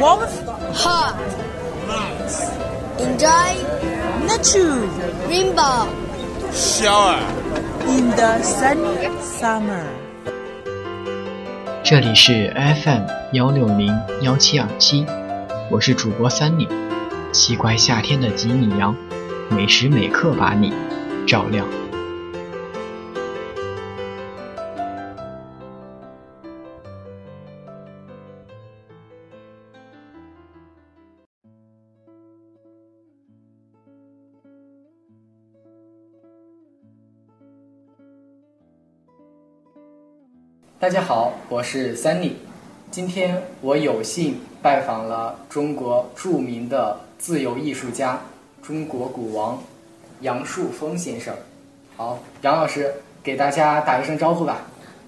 warmth, Hot. Enjoy nature rainbow. shower. in the sunny summer. 这里是 FM 幺六零幺七二七，我是主播三里，奇怪夏天的吉米羊，每时每刻把你照亮。大家好，我是 Sunny。今天我有幸拜访了中国著名的自由艺术家、中国鼓王杨树峰先生。好，杨老师给大家打一声招呼吧。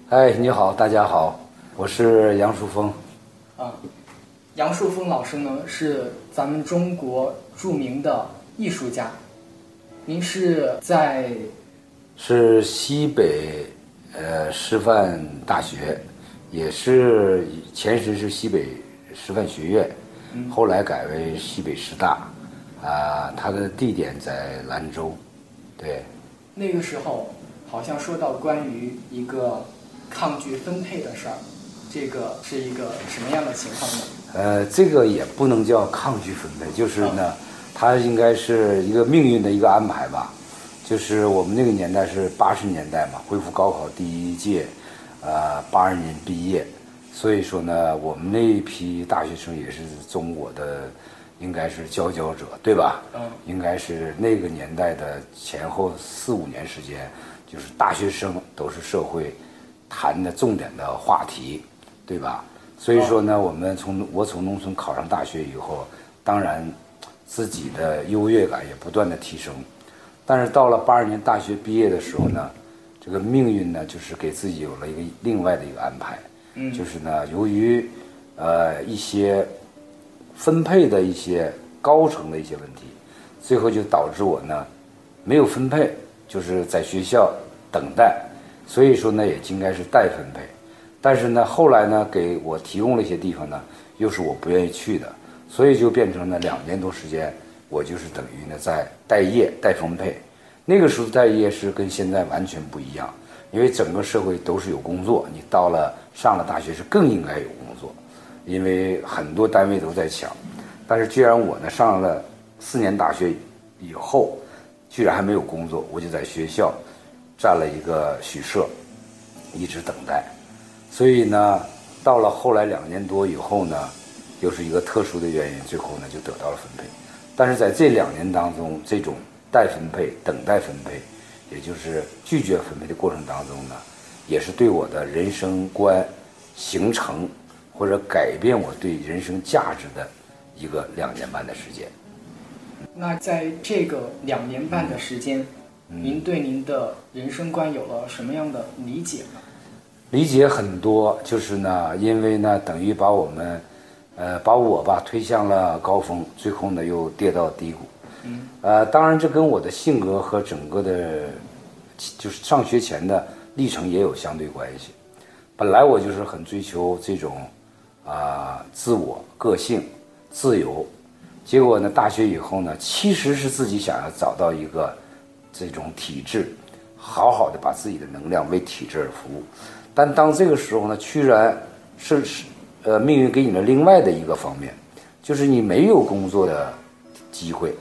哎，你好，大家好，我是杨树峰。啊，杨树峰老师呢是咱们中国著名的艺术家。您是在是西北呃师范大学，也是前身是西北师范学院，后来改为西北师大，啊、它的地点在兰州，对，那个时候好像说到关于一个抗拒分配的事儿，这个是一个什么样的情况呢？呃，这个也不能叫抗拒分配，就是呢，它应该是一个命运的一个安排吧。就是我们那个年代是八十年代嘛，恢复高考第一届，呃，八二年毕业，所以说呢，我们那一批大学生也是中国的，应该是佼佼者，对吧？嗯应该是那个年代的前后四五年时间，就是大学生都是社会谈的重点的话题，对吧？所以说呢，我们从我从农村考上大学以后，当然自己的优越感也不断的提升，但是到了八二年大学毕业的时候呢，这个命运呢，就是给自己有了一个另外的一个安排，嗯。就是呢，由于呃一些分配的一些高层的一些问题，最后就导致我呢没有分配，就是在学校等待，所以说呢也应该是待分配，但是呢后来呢给我提供了一些地方呢，又是我不愿意去的，所以就变成了两年多时间，我就是等于呢在待业待分配，那个时候待业是跟现在完全不一样，因为整个社会都是有工作，你到了上了大学是更应该有工作，因为很多单位都在抢。但是既然我呢上了四年大学以后，居然还没有工作，我就在学校占了一个宿舍，一直等待。所以呢，到了后来两年多以后呢，又是一个特殊的原因，最后呢就得到了分配。但是在这两年当中，这种待分配、等待分配，也就是拒绝分配的过程当中呢，也是对我的人生观形成或者改变我对人生价值的一个两年半的时间。那在这个两年半的时间，您对您的人生观有了什么样的理解呢？理解很多，就是呢，因为呢，等于把我们，呃，把我吧推向了高峰，最后呢又跌到低谷。嗯，呃，当然这跟我的性格和整个的，就是上学前的历程也有相对关系。本来我就是很追求这种啊、自我、个性、自由，结果呢，大学以后呢，其实是自己想要找到一个这种体制，好好的把自己的能量为体制而服务。但当这个时候呢，居然是是呃命运给你了另外的一个方面，就是你没有工作的机会，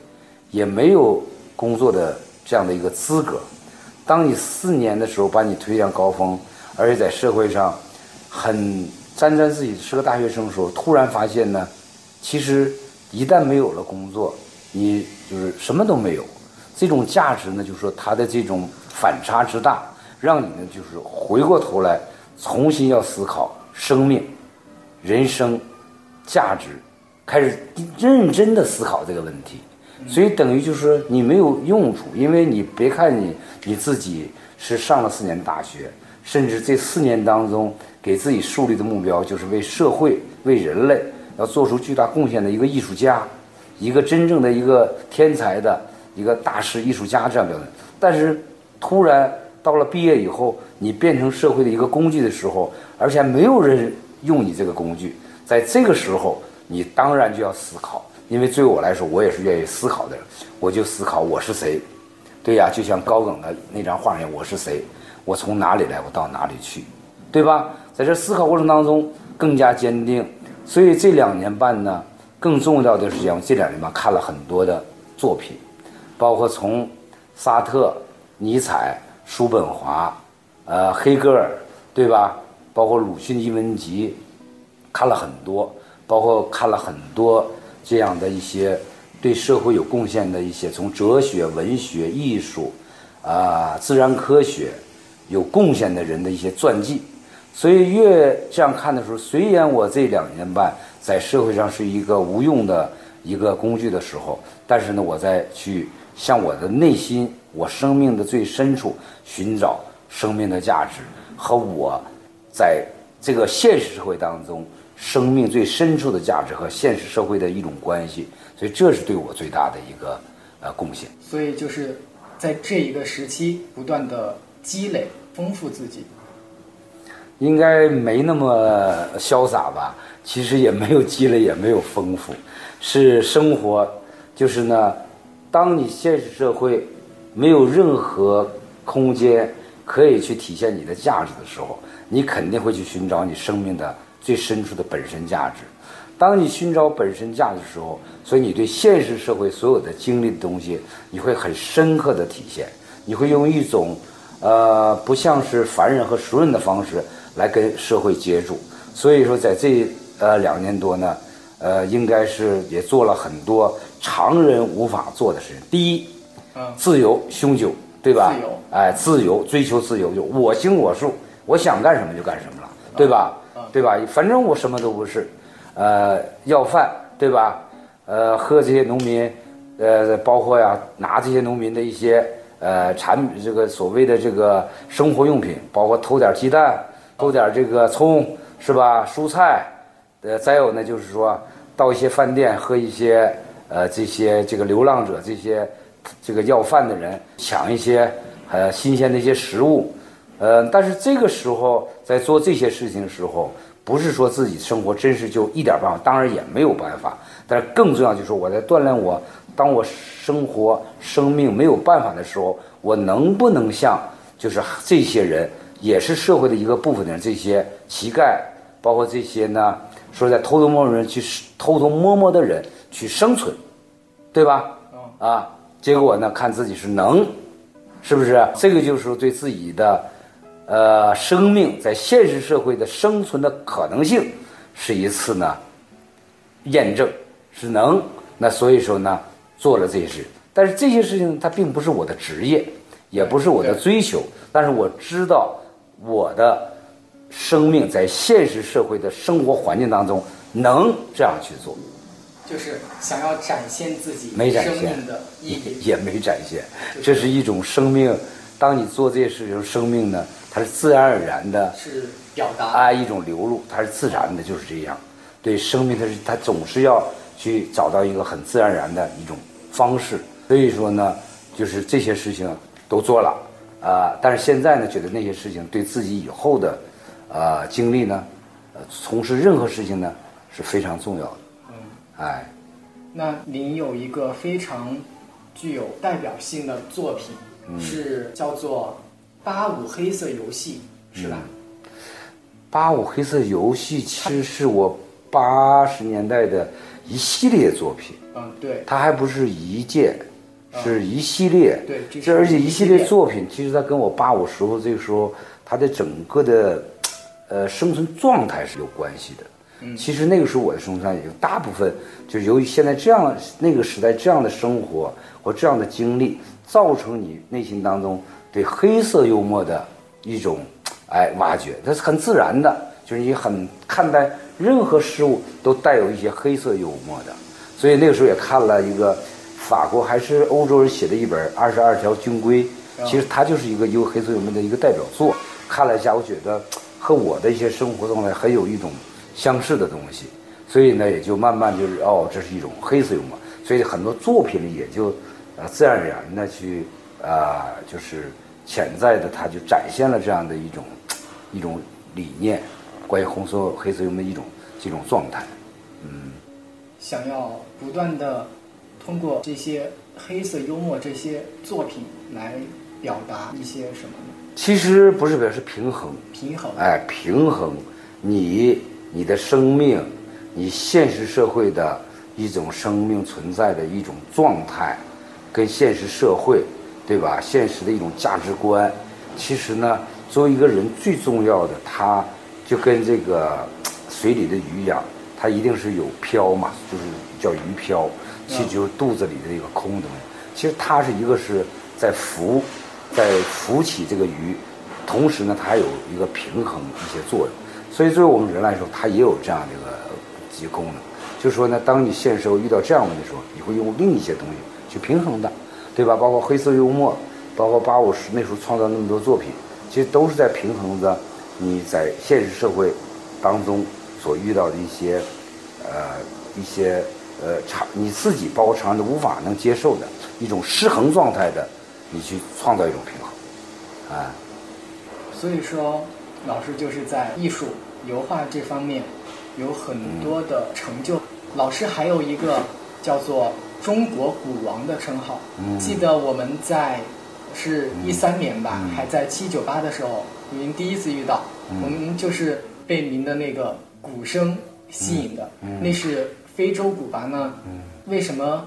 也没有工作的这样的一个资格。当你四年的时候把你推向高峰，而且在社会上很沾沾自喜是个大学生的时候，突然发现呢，其实一旦没有了工作，你就是什么都没有。这种价值呢，就是说它的这种反差之大，让你呢就是回过头来重新要思考生命、人生价值，开始认真的思考这个问题。所以等于就是说你没有用处，因为你别看你你自己是上了四年大学，甚至这四年当中给自己树立的目标就是为社会、为人类要做出巨大贡献的一个艺术家，一个真正的一个天才的一个大师艺术家这样标准。但是突然到了毕业以后，你变成社会的一个工具的时候，而且没有人用你这个工具，在这个时候，你当然就要思考，因为对我来说，我也是愿意思考的人，我就思考我是谁。对呀，就像高更的那张画一样，我是谁？我从哪里来？我到哪里去？对吧？在这思考过程当中，更加坚定。所以这两年半呢，更重要的是讲这两年半看了很多的作品，包括从沙特、尼采、叔本华、呃黑格尔，对吧？包括鲁迅译文集，看了很多，包括看了很多这样的一些对社会有贡献的一些，从哲学、文学、艺术，啊，自然科学有贡献的人的一些传记。所以越这样看的时候，虽然我这两年半在社会上是一个无用的一个工具的时候，但是呢，我在去向我的内心、我生命的最深处寻找生命的价值和我在这个现实社会当中生命最深处的价值和现实社会的一种关系。所以这是对我最大的一个呃贡献。所以就是在这一个时期不断的积累、丰富自己。应该没那么潇洒吧？其实也没有积累，也没有丰富，是生活，就是呢，当你现实社会没有任何空间可以去体现你的价值的时候，你肯定会去寻找你生命的最深处的本身价值。当你寻找本身价值的时候，所以你对现实社会所有的经历的东西，你会很深刻的体现，你会用一种呃不像是凡人和熟人的方式。来跟社会接触，所以说在这呃两年多呢，呃，应该是也做了很多常人无法做的事情。第一，嗯，自由永久，对吧？自由，哎，自由追求自由，就我行我素，我想干什么就干什么了，对吧？对吧？反正我什么都不是，呃，要饭，对吧？呃，喝这些农民，呃，包括呀，拿这些农民的一些呃产这个所谓的这个生活用品，包括偷点鸡蛋。偷点这个葱是吧？蔬菜，呃，再有呢，就是说到一些饭店和一些呃这些这个流浪者这些这个要饭的人抢一些呃新鲜的一些食物，呃，但是这个时候在做这些事情的时候，不是说自己生活真是就一点办法，当然也没有办法，但是更重要就是我在锻炼我，当我生活生命没有办法的时候，我能不能像就是这些人。也是社会的一个部分的人，这些乞丐，包括这些呢，说在偷偷摸摸人去偷偷摸摸的人去生存，对吧？啊，结果呢，看自己是能，是不是？这个就是对自己的，呃，生命在现实社会的生存的可能性是一次呢验证，是能。那所以说呢，做了这些事，但是这些事情它并不是我的职业，也不是我的追求，但是我知道。我的生命在现实社会的生活环境当中能这样去做，就是想要展现自己没展现的意义，也没展现。这是一种生命。当你做这些事情，生命呢，它是自然而然的，是表达啊一种流露，它是自然的，就是这样。对生命，它是它总是要去找到一个很自然而然的一种方式。所以说呢，就是这些事情都做了。啊，但是现在呢，觉得那些事情对自己以后的，呃，经历呢，呃，从事任何事情呢是非常重要的。嗯，哎，那您有一个非常具有代表性的作品，是叫做《八五黑色游戏》，是吧？八五黑色游戏其实是我八十年代的一系列作品。嗯，对。它还不是一件。是一系列，对，这而且一系列作品，其实它跟我八五时候这个时候，它的整个的，呃，生存状态是有关系的。嗯，其实那个时候我的生存也有大部分，就是由于现在这样那个时代这样的生活和这样的经历，造成你内心当中对黑色幽默的一种哎挖掘，它是很自然的，就是你很看待任何事物都带有一些黑色幽默的，所以那个时候也看了一个。法国还是欧洲人写的一本《二十二条军规》，其实它就是一个有黑色幽默的一个代表作。看了一下，我觉得和我的一些生活状态很有一种相似的东西，所以呢，也就慢慢就是哦，这是一种黑色幽默。所以很多作品里也就呃自然而然的去啊，就是潜在的，它就展现了这样的一种一种理念关于红色黑色幽默的一种这种状态。嗯想要不断的通过这些黑色幽默这些作品来表达一些什么呢？其实不是表示平衡，平衡。哎，平衡你你的生命，你现实社会的一种生命存在的一种状态，跟现实社会，对吧？现实的一种价值观，其实呢，作为一个人最重要的，他就跟这个水里的鱼一样，它一定是有漂嘛，就是叫鱼漂，其实就是肚子里的一个空东西。其实它是一个是在浮，在浮起这个鱼，同时呢，它还有一个平衡一些作用。所以，作为我们人来说，它也有这样的一个一些功能。就是说呢，当你现实中遇到这样问题的时候，你会用另一些东西去平衡的，对吧？包括黑色幽默，包括八五十那时候创造那么多作品，其实都是在平衡着你在现实社会当中所遇到的一些呃一些呃常你自己包括常人都无法能接受的一种失衡状态的，你去创造一种平衡，啊。所以说，老师就是在艺术油画这方面有很多的成就。老师还有一个叫做“中国古王”的称号。记得我们在是一三年吧，还在七九八的时候，您第一次遇到，我们就是被您的那个鼓声吸引的。那是非洲鼓吧呢？为什么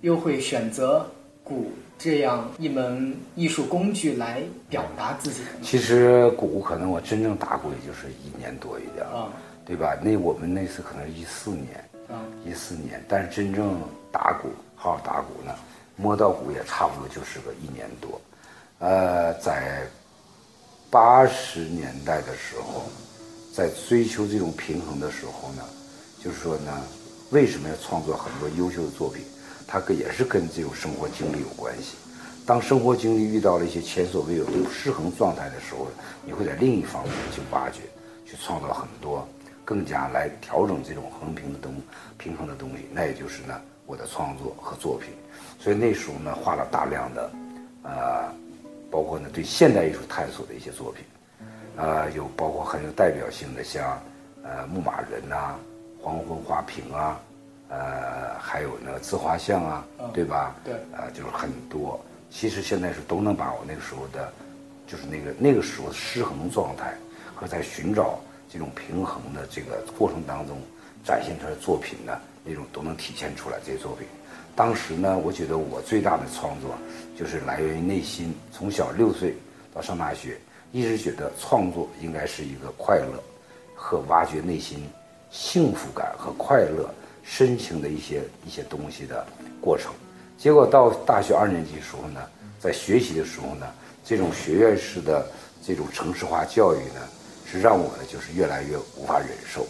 又会选择鼓这样一门艺术工具来表达自己？其实鼓可能我真正打鼓也就是一年多一点儿，啊对吧？那我们那次可能是一四年，啊一四年，但是真正打鼓，好好打鼓呢，摸到鼓也差不多就是个一年多。呃，在八十年代的时候，在追求这种平衡的时候呢，就是说呢，为什么要创作很多优秀的作品？它跟也是跟这种生活经历有关系。当生活经历遇到了一些前所未有的失衡状态的时候，你会在另一方面去挖掘，去创造很多更加来调整这种横平的东平衡的东西。那也就是呢，我的创作和作品。所以那时候呢，画了大量的，呃，包括呢对现代艺术探索的一些作品，呃，有包括很有代表性的像呃牧马人呐、黄昏花瓶啊，呃，还有那个自画像啊，对吧？对呃，就是很多。其实现在是都能把我那个时候的，就是那个那个时候的失衡状态和在寻找这种平衡的这个过程当中展现出来的作品呢，那种都能体现出来这些作品。当时呢，我觉得我最大的创作就是来源于内心，从小六岁到上大学，一直觉得创作应该是一个快乐和挖掘内心幸福感和快乐深情的一些一些东西的过程。结果到大学二年级时候呢，在学习的时候呢，这种学院式的这种城市化教育呢，是让我呢就是越来越无法忍受。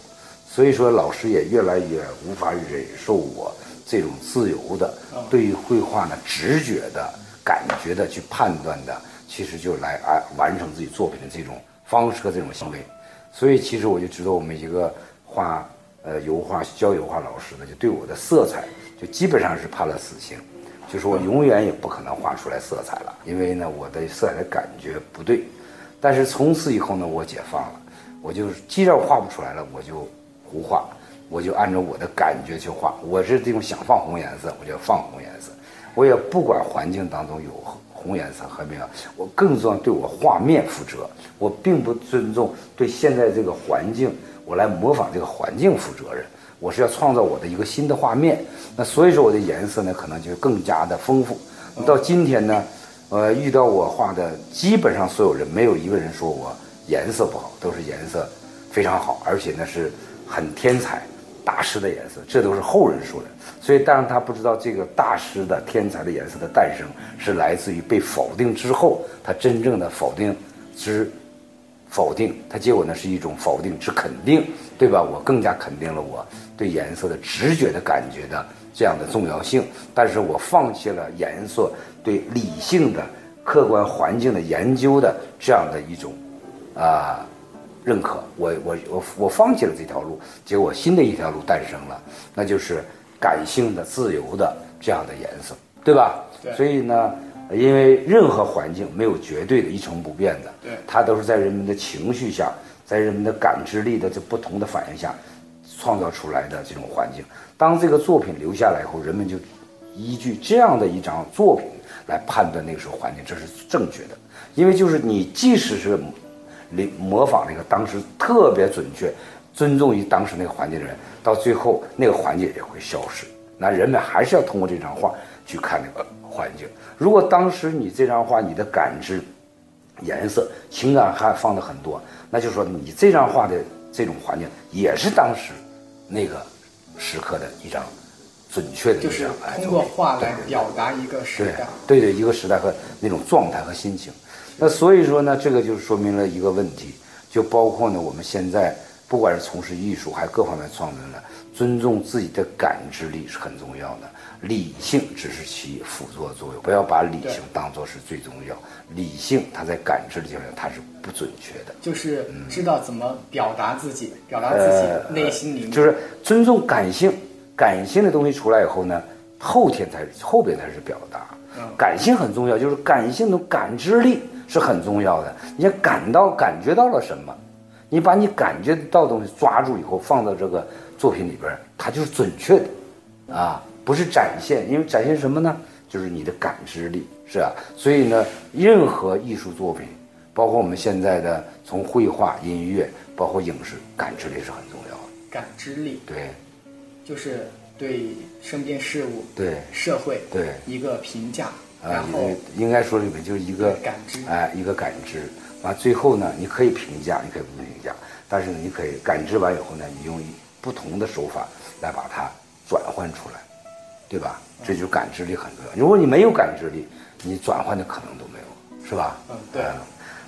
所以说，老师也越来越无法忍受我这种自由的对于绘画呢直觉的感觉的去判断的，其实就来啊完成自己作品的这种方式和这种行为。所以其实我就知道我们一个画呃油画教油画老师呢，就对我的色彩就基本上是判了死刑，就是我永远也不可能画出来色彩了，因为呢我的色彩的感觉不对。但是从此以后呢，我解放了，我就是既然画不出来了，我就胡画，我就按照我的感觉去画。我是这种想放红颜色，我就放红颜色，我也不管环境当中有红颜色和没有，我更重要对我画面负责。我并不尊重对现在这个环境，我来模仿这个环境负责任。我是要创造我的一个新的画面，那所以说我的颜色呢，可能就更加的丰富。到今天呢，呃，遇到我画的基本上所有人，没有一个人说我颜色不好，都是颜色非常好，而且呢是很天才大师的颜色，这都是后人说的。所以，当然他不知道这个大师的天才的颜色的诞生是来自于被否定之后，他真正的否定之否定，他结果呢是一种否定之肯定，对吧？我更加肯定了我对颜色的直觉的感觉的这样的重要性，但是我放弃了颜色对理性的客观环境的研究的这样的一种啊、认可，我我我我放弃了这条路，结果新的一条路诞生了，那就是感性的、自由的这样的颜色，对吧？对所以呢，因为任何环境没有绝对的一成不变的，对它都是在人们的情绪下在人们的感知力的这不同的反应下，创造出来的这种环境。当这个作品留下来以后，人们就依据这样的一张作品来判断那个时候环境，这是正确的。因为就是你即使是模模仿那个当时特别准确、尊重于当时那个环境的人，到最后那个环境也会消失。那人们还是要通过这张画去看那个环境。如果当时你这张画你的感知、颜色、情感还放的很多，那就说你这张画的这种环境也是当时那个时刻的一张准确的就是通过画来表达一个时对代。对对，一个时代和那种状态和心情。那所以说呢，这个就说明了一个问题，就包括呢，我们现在不管是从事艺术还是各方面创作呢，尊重自己的感知力是很重要的，理性只是起辅助作用，不要把理性当做是最重要。理性它在感知力上它是不准确的。就是知道怎么表达自己，表达自己内心里面。呃就是尊重感性，感性的东西出来以后呢，后天才后边才是表达。感性很重要，就是感性的感知力是很重要的。你要感到感觉到了什么，你把你感觉到的东西抓住以后，放到这个作品里边，它就是准确的，啊，不是展现，因为展现什么呢？就是你的感知力，是啊？所以呢，任何艺术作品，包括我们现在的从绘画、音乐，包括影视，感知力是很重要的。感知力对就是对身边事物、对社会对一个评价，啊应应该说里面就是一个感知哎，一个感知。完最后呢，你可以评价，你可以不评价，但是呢，你可以感知完以后呢，你用不同的手法来把它转换出来，对吧？这就是感知力很重要。如果你没有感知力，你转换的可能都没有，是吧？嗯对哎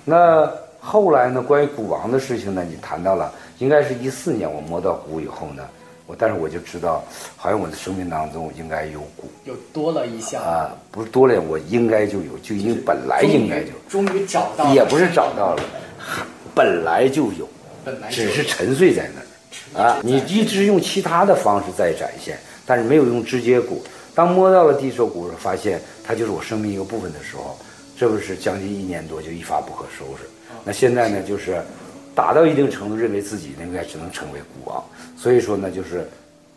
那后来呢，关于古王的事情呢，你谈到了，应该是一四年我摸到鼓以后呢，我但是我就知道，好像我的生命当中应该有鼓又多了一项，啊，不是多了，我应该就有，就应本来应该就，终于找到了，也不是找到了，本来就有，本来就只是沉睡在那儿啊。你一直用其他的方式在展现，但是没有用直接鼓。当摸到了第一首鼓，发现它就是我生命一个部分的时候，这不是将近一年多就一发不可收拾。那现在呢，就是达到一定程度，认为自己应该只能成为鼓王。所以说呢，就是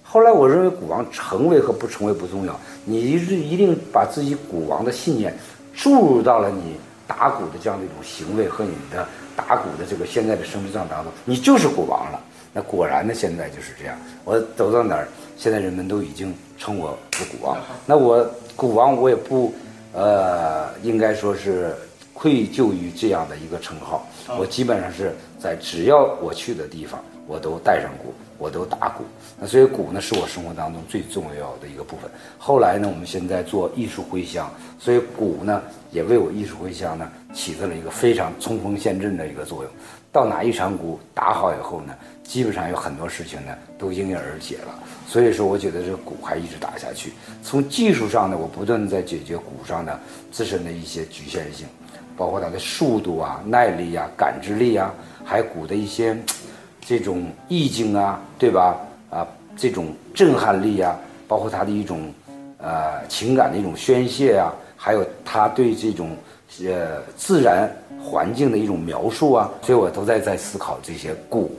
后来我认为鼓王成为和不成为不重要，你一一定把自己鼓王的信念注入到了你打鼓的这样的一种行为和你的打鼓的这个现在的生命状态当中，你就是鼓王了。那果然呢，现在就是这样。我走到哪儿，现在人们都已经称我是鼓王。那我鼓王，我也不，呃，应该说是愧疚于这样的一个称号。我基本上是在只要我去的地方，我都带上鼓，我都打鼓。那所以鼓呢，是我生活当中最重要的一个部分。后来呢，我们现在做艺术回乡，所以鼓呢也为我艺术回乡呢起到了一个非常冲锋陷阵的一个作用。到哪一场鼓打好以后呢，基本上有很多事情呢都迎刃而解了。所以说，我觉得这个鼓还一直打下去。从技术上呢，我不断的在解决鼓上的自身的一些局限性，包括它的速度啊、耐力啊、感知力啊，还有鼓的一些这种意境啊，对吧？啊，这种震撼力啊，包括它的一种呃情感的一种宣泄啊，还有它对这种呃自然环境的一种描述啊，所以我都在在思考这些鼓，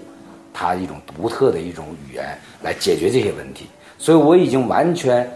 它一种独特的一种语言来解决这些问题。所以我已经完全，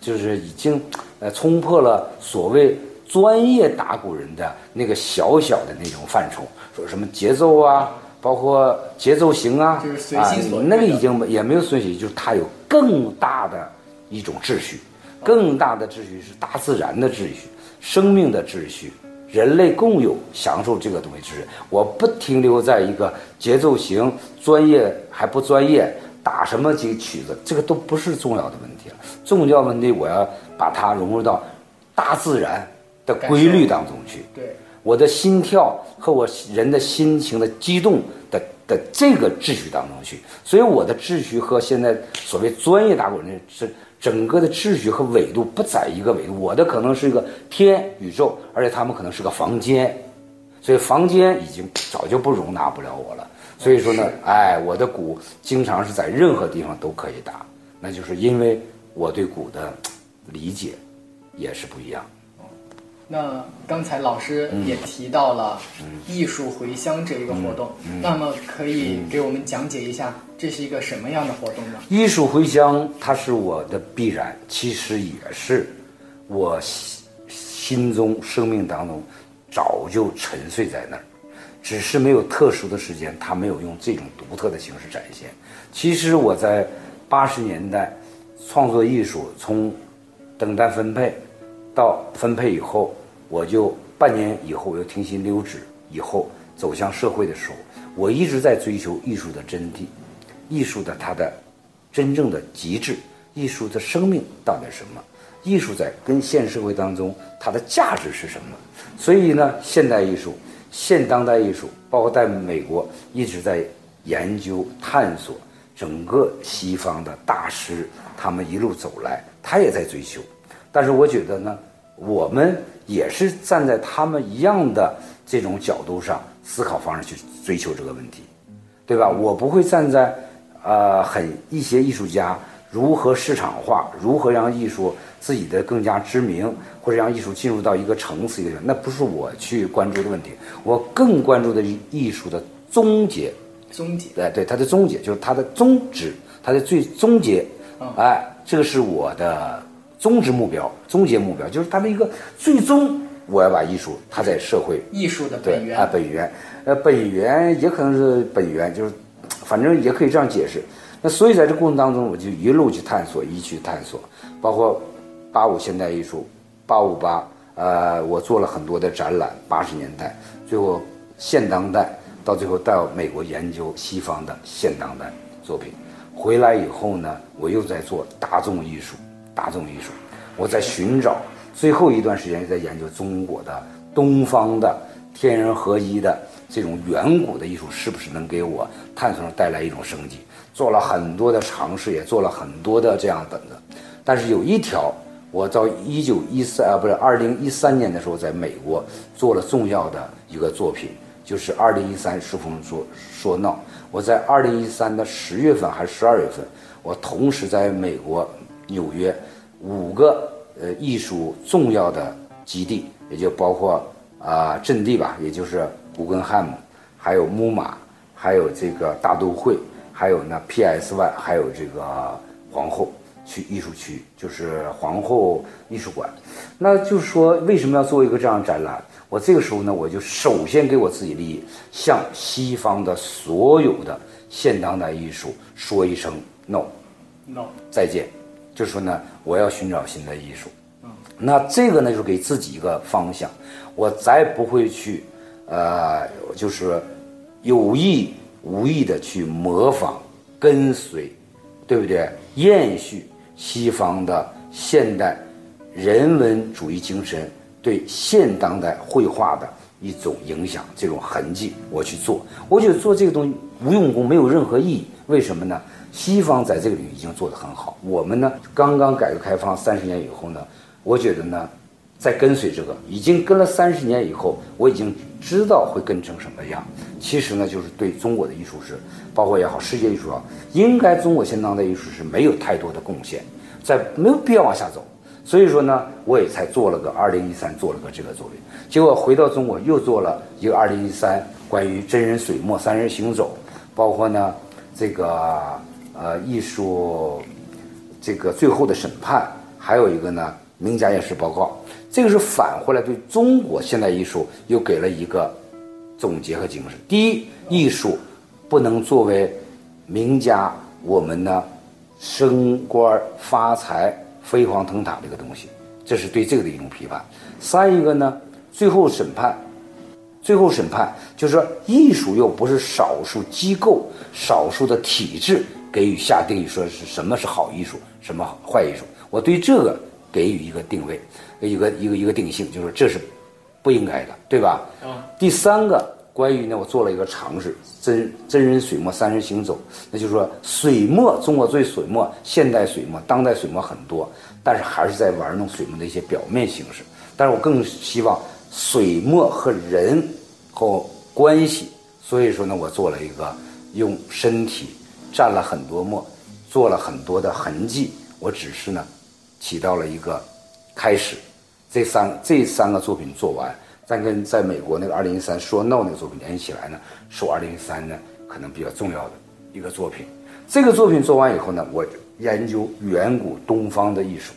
就是已经呃冲破了所谓专业打鼓人的那个小小的那种范畴，说什么节奏啊，包括节奏型啊，就是随啊那个已经也没有随心，就是它有更大的一种秩序，更大的秩序是大自然的秩序，生命的秩序。人类共有享受这个东西秩序，我不停留在一个节奏型、专业还不专业，打什么几个曲子，这个都不是重要的问题了。重要问题，我要把它融入到大自然的规律当中去。对，我的心跳和我人的心情的激动的的这个秩序当中去，所以我的秩序和现在所谓专业打鼓人是整个的秩序和纬度不在一个纬度，我的可能是一个天宇宙，而且他们可能是个房间，所以房间已经早就不容纳不了我了。所以说呢，哎，我的鼓经常是在任何地方都可以打，那就是因为我对鼓的理解也是不一样。那刚才老师也提到了艺术回乡这一个活动，那么可以给我们讲解一下这是一个什么样的活动呢？艺术回乡，它是我的必然，其实也是我心心中、生命当中早就沉睡在那儿，只是没有特殊的时间，它没有用这种独特的形式展现。其实我在八十年代创作艺术，从等待分配到分配以后，我就半年以后我又停薪留职，以后走向社会的时候，我一直在追求艺术的真谛，艺术的它的真正的极致，艺术的生命到底什么？艺术在跟现社会当中它的价值是什么？所以呢，现代艺术、现当代艺术，包括在美国一直在研究探索整个西方的大师，他们一路走来，他也在追求。但是我觉得呢，我们也是站在他们一样的这种角度上思考方式去追求这个问题，对吧？我不会站在呃很一些艺术家如何市场化，如何让艺术自己的更加知名，或者让艺术进入到一个层次一个，那不是我去关注的问题。我更关注的是艺术的终结，终结对，对它的终结就是它的宗旨，它的最终结，哎，这个是我的终止目标，终结目标就是他的一个最终，我要把艺术它在社会艺术的本源。啊，本源，呃，本源也可能是本源，就是反正也可以这样解释。那所以在这过程当中，我就一路去探索，一去探索，包括八五现代艺术、八五八，呃，我做了很多的展览，八十年代，最后现当代，到最后到美国研究西方的现当代作品，回来以后呢，我又在做大众艺术，大众艺术，我在寻找，最后一段时间在研究中国的东方的天人合一的这种远古的艺术，是不是能给我探索上带来一种生机？做了很多的尝试，也做了很多的这样等的，但是有一条，我到一九一三啊，不是二零一三年的时候，在美国做了重要的一个作品，就是二零一三书风说说闹。我在二零一三的十月份还是十二月份，我同时在美国纽约五个呃艺术重要的基地，也就包括啊、阵地吧，也就是古根汉姆，还有木马，还有这个大都会，还有呢 PS One，还有这个皇后区艺术区，就是皇后艺术馆。那就是说，为什么要做一个这样的展览？我这个时候呢，我就首先给我自己利益，向西方的所有的现当代艺术说一声 no。no 再见，就说呢，我要寻找新的艺术。那这个呢，就是给自己一个方向，我再不会去，呃，就是有意无意的去模仿、跟随，对不对？延续西方的现代人文主义精神对现当代绘画的一种影响，这种痕迹，我去做。我觉得做这个东西无用功，没有任何意义。为什么呢？西方在这个领域已经做得很好，我们呢，刚刚改革开放三十年以后呢，我觉得呢，在跟随这个，已经跟了三十年以后，我已经知道会跟成什么样。其实呢，就是对中国的艺术史，包括也好，世界艺术啊，应该中国现当代艺术是没有太多的贡献，在没有必要往下走。所以说呢，我也才做了个二零一三，做了个这个作品。结果回到中国又做了一个二零一三关于真人水墨、三人行走，包括呢这个呃艺术这个最后的审判，还有一个呢名家验尸报告。这个是返回来对中国现代艺术又给了一个总结和精神。第一，艺术不能作为名家我们呢升官发财、飞黄腾达这个东西，这是对这个的一种批判。三一个呢，最后审判，最后审判就是说，艺术又不是少数机构、少数的体制给予下定义，说是什么是好艺术，什么坏艺术。我对这个给予一个定位，一个一个一个定性，就是这是不应该的，对吧？啊第三个，关于呢，我做了一个尝试，真真人水墨三人行走，那就是说水墨，中国最水墨，现代水墨、当代水墨很多，但是还是在玩弄水墨的一些表面形式。但是我更希望水墨和人和关系，所以说呢，我做了一个用身体蘸了很多墨，做了很多的痕迹，我只是呢起到了一个开始，这三这三个作品做完，再跟在美国那个二零一三说 no 那个作品联系起来呢，是我二零一三呢可能比较重要的一个作品。这个作品做完以后呢，我研究远古东方的艺术，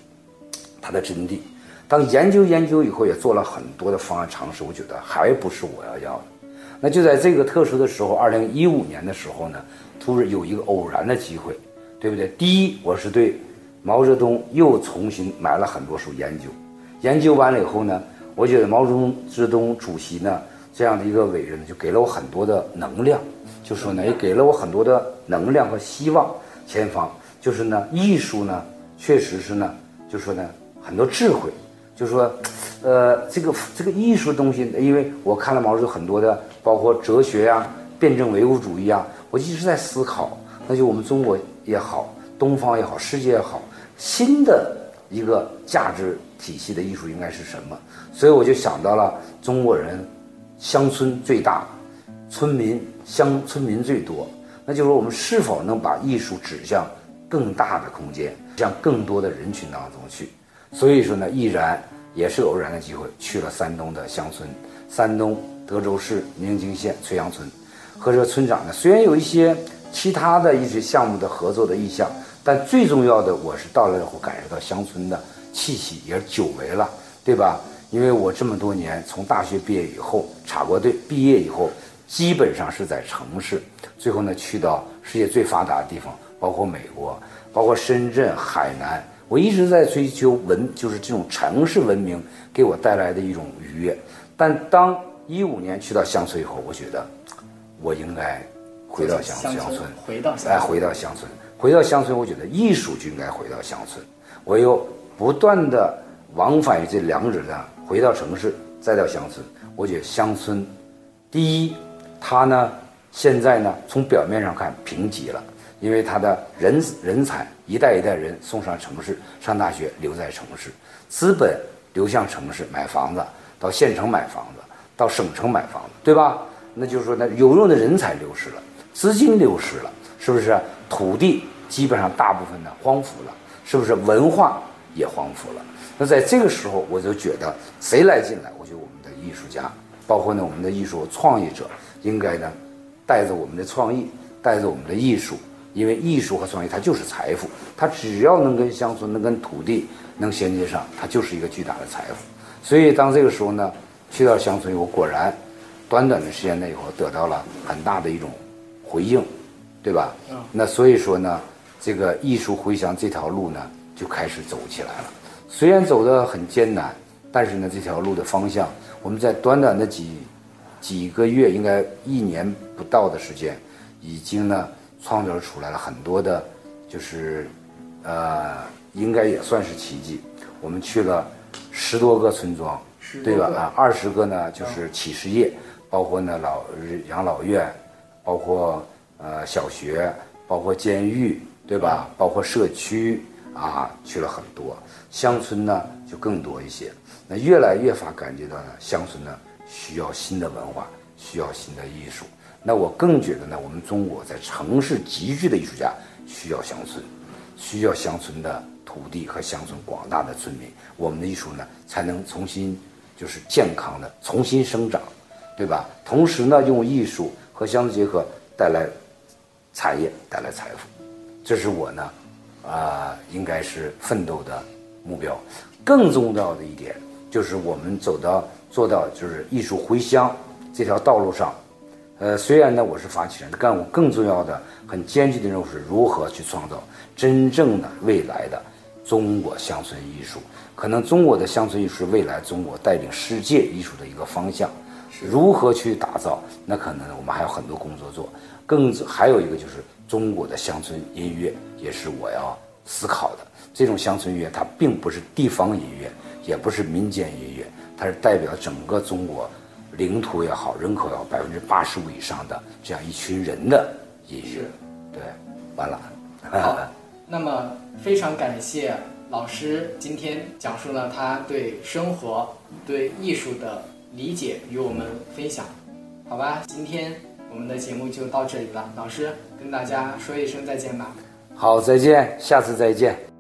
它的真谛。当研究研究以后，也做了很多的方案尝试，我觉得还不是我要要的。那就在这个特殊的时候，二零一五年的时候呢，突然有一个偶然的机会，对不对？第一，我是对毛泽东又重新买了很多书研究，研究完了以后呢，我觉得毛泽东泽东主席呢这样的一个伟人，就给了我很多的能量，就说呢也给了我很多的能量和希望。前方就是呢，艺术呢，确实是呢，就说呢很多智慧。就说，呃，这个这个艺术东西，因为我看了毛泽东很多的，包括哲学呀、辩证唯物主义啊，我一直在思考，那就我们中国也好，东方也好，世界也好，新的一个价值体系的艺术应该是什么？所以我就想到了中国人乡村最大，村民乡村民最多，那就是我们是否能把艺术指向更大的空间，向更多的人群当中去？所以说呢，毅然也是偶然的机会去了山东的乡村，山东德州市宁津县崔阳村，和这个村长呢，虽然有一些其他的一些项目的合作的意向，但最重要的，我是到了以后感受到乡村的气息，也久违了，对吧？因为我这么多年从大学毕业以后，插过队，毕业以后基本上是在城市，最后呢去到世界最发达的地方，包括美国，包括深圳、海南。我一直在追求文，就是这种城市文明给我带来的一种愉悦。但当一五年去到乡村以后，我觉得我应该回到乡乡村，回到哎，回到乡村，回到乡村，我觉得艺术就应该回到乡村。我又不断的往返于这两者上，回到城市，再到乡村。我觉得乡村，第一，它呢现在呢从表面上看贫瘠了。因为它的人人才一代一代人送上城市上大学，留在城市，资本流向城市买房子，到县城买房子，到省城买房子，对吧？那就是说，呢有用的人才流失了，资金流失了，是不是？土地基本上大部分呢荒芜了，是不是？文化也荒芜了。那在这个时候，我就觉得谁来进来？我觉得我们的艺术家，包括呢我们的艺术创业者，应该呢带着我们的创意，带着我们的艺术。因为艺术和创意，它就是财富，它只要能跟乡村、能跟土地能衔接上，它就是一个巨大的财富。所以当这个时候呢，去到乡村，我果然短短的时间内以后得到了很大的一种回应，对吧？那所以说呢，这个艺术回乡这条路呢就开始走起来了。虽然走得很艰难，但是呢，这条路的方向，我们在短短的几几个月，应该一年不到的时间，已经呢。创造出来了很多的，就是，呃，应该也算是奇迹。我们去了十多个村庄，对吧？啊，二十个呢，就是企事业，包括呢老养老院，包括呃小学，包括监狱，对吧？包括社区啊，去了很多。乡村呢就更多一些。那越来越发感觉到呢，乡村呢需要新的文化，需要新的艺术。那我更觉得呢，我们中国在城市集聚的艺术家需要乡村，需要乡村的土地和乡村广大的村民，我们的艺术呢才能重新就是健康的重新生长，对吧？同时呢，用艺术和乡村结合，带来产业，带来财富，这是我呢啊应该是奋斗的目标。更重要的一点就是我们走到做到就是艺术回乡这条道路上。呃，虽然呢我是发起人，但我更重要的、很艰巨的任务是如何去创造真正的未来的中国乡村艺术。可能中国的乡村艺术是未来中国带领世界艺术的一个方向。如何去打造？那可能我们还有很多工作做。更还有一个就是中国的乡村音乐，也是我要思考的。这种乡村音乐它并不是地方音乐，也不是民间音乐，它是代表整个中国。领土也好，人口也好，百分之八十五以上的这样一群人的音乐，对，完了。好，那么非常感谢老师今天讲述了他对生活、对艺术的理解与我们分享，好吧？今天我们的节目就到这里了，老师跟大家说一声再见吧。好，再见，下次再见。